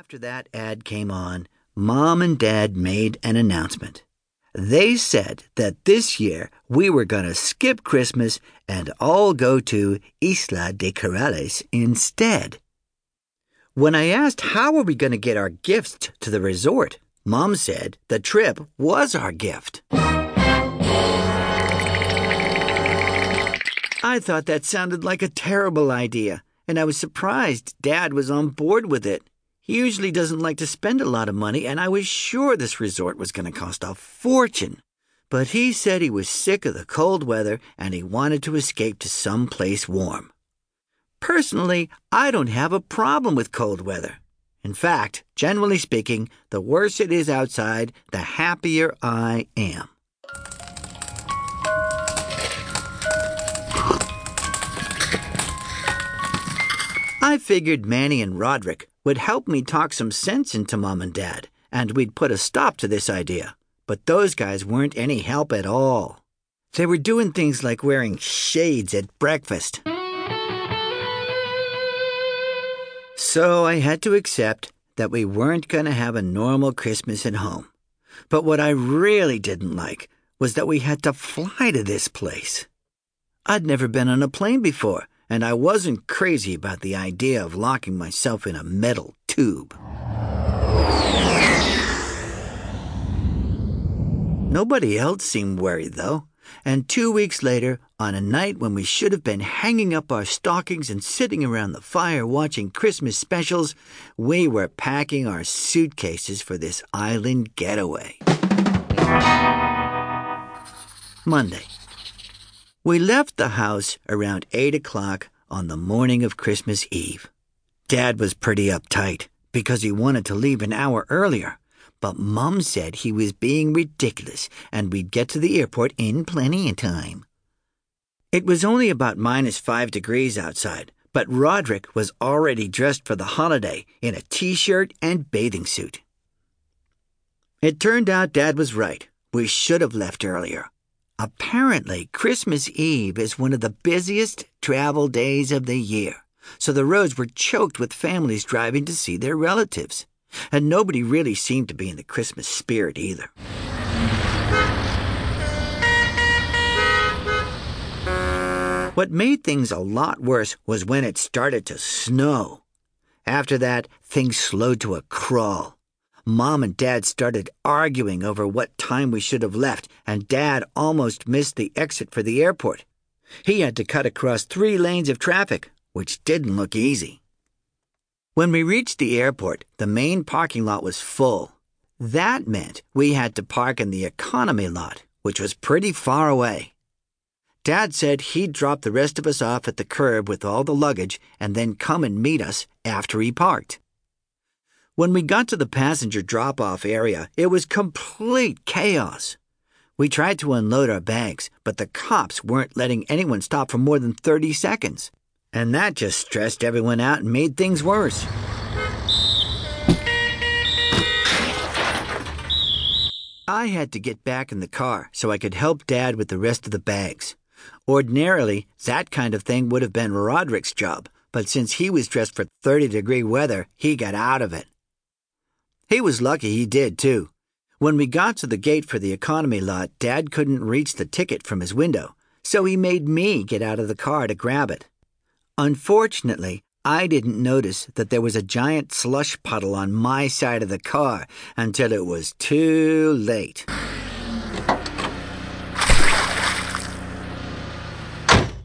After that ad came on, Mom and Dad made an announcement. They said that this year we were going to skip Christmas and all go to Isla de Corales instead. When I asked how are we going to get our gifts to the resort, Mom said the trip was our gift. I thought that sounded like a terrible idea, and I was surprised Dad was on board with it. He usually doesn't like to spend a lot of money, and I was sure this resort was going to cost a fortune. But he said he was sick of the cold weather and he wanted to escape to some place warm. Personally, I don't have a problem with cold weather. In fact, generally speaking, the worse it is outside, the happier I am. I figured Manny and Roderick would help me talk some sense into Mom and Dad, and we'd put a stop to this idea. But those guys weren't any help at all. They were doing things like wearing shades at breakfast. So I had to accept that we weren't going to have a normal Christmas at home. But what I really didn't like was that we had to fly to this place. I'd never been on a plane before, and I wasn't crazy about the idea of locking myself in a metal tube. Nobody else seemed worried, though. And two weeks later, on a night when we should have been hanging up our stockings and sitting around the fire watching Christmas specials, we were packing our suitcases for this island getaway. Monday. We left the house around 8 o'clock on the morning of Christmas Eve. Dad was pretty uptight because he wanted to leave an hour earlier, but Mum said he was being ridiculous and we'd get to the airport in plenty of time. It was only about minus five degrees outside, but Roderick was already dressed for the holiday in a t shirt and bathing suit. It turned out Dad was right. We should have left earlier. Apparently, Christmas Eve is one of the busiest travel days of the year, so the roads were choked with families driving to see their relatives. And nobody really seemed to be in the Christmas spirit either. What made things a lot worse was when it started to snow. After that, things slowed to a crawl. Mom and Dad started arguing over what time we should have left, and Dad almost missed the exit for the airport. He had to cut across three lanes of traffic, which didn't look easy. When we reached the airport, the main parking lot was full. That meant we had to park in the economy lot, which was pretty far away. Dad said he'd drop the rest of us off at the curb with all the luggage and then come and meet us after he parked. When we got to the passenger drop off area, it was complete chaos. We tried to unload our bags, but the cops weren't letting anyone stop for more than 30 seconds. And that just stressed everyone out and made things worse. I had to get back in the car so I could help Dad with the rest of the bags. Ordinarily, that kind of thing would have been Roderick's job, but since he was dressed for 30 degree weather, he got out of it. He was lucky he did, too. When we got to the gate for the economy lot, Dad couldn't reach the ticket from his window, so he made me get out of the car to grab it. Unfortunately, I didn't notice that there was a giant slush puddle on my side of the car until it was too late.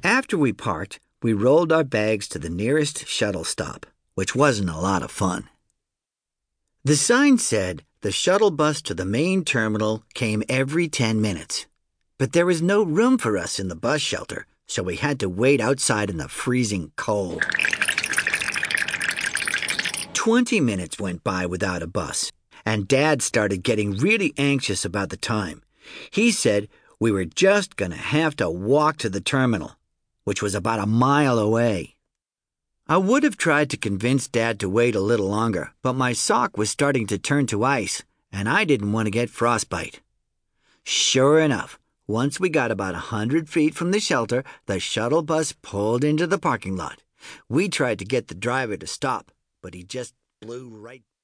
After we parked, we rolled our bags to the nearest shuttle stop, which wasn't a lot of fun. The sign said the shuttle bus to the main terminal came every 10 minutes. But there was no room for us in the bus shelter, so we had to wait outside in the freezing cold. Twenty minutes went by without a bus, and Dad started getting really anxious about the time. He said we were just going to have to walk to the terminal, which was about a mile away. I would have tried to convince Dad to wait a little longer, but my sock was starting to turn to ice, and I didn't want to get frostbite. Sure enough, once we got about a hundred feet from the shelter, the shuttle bus pulled into the parking lot. We tried to get the driver to stop, but he just blew right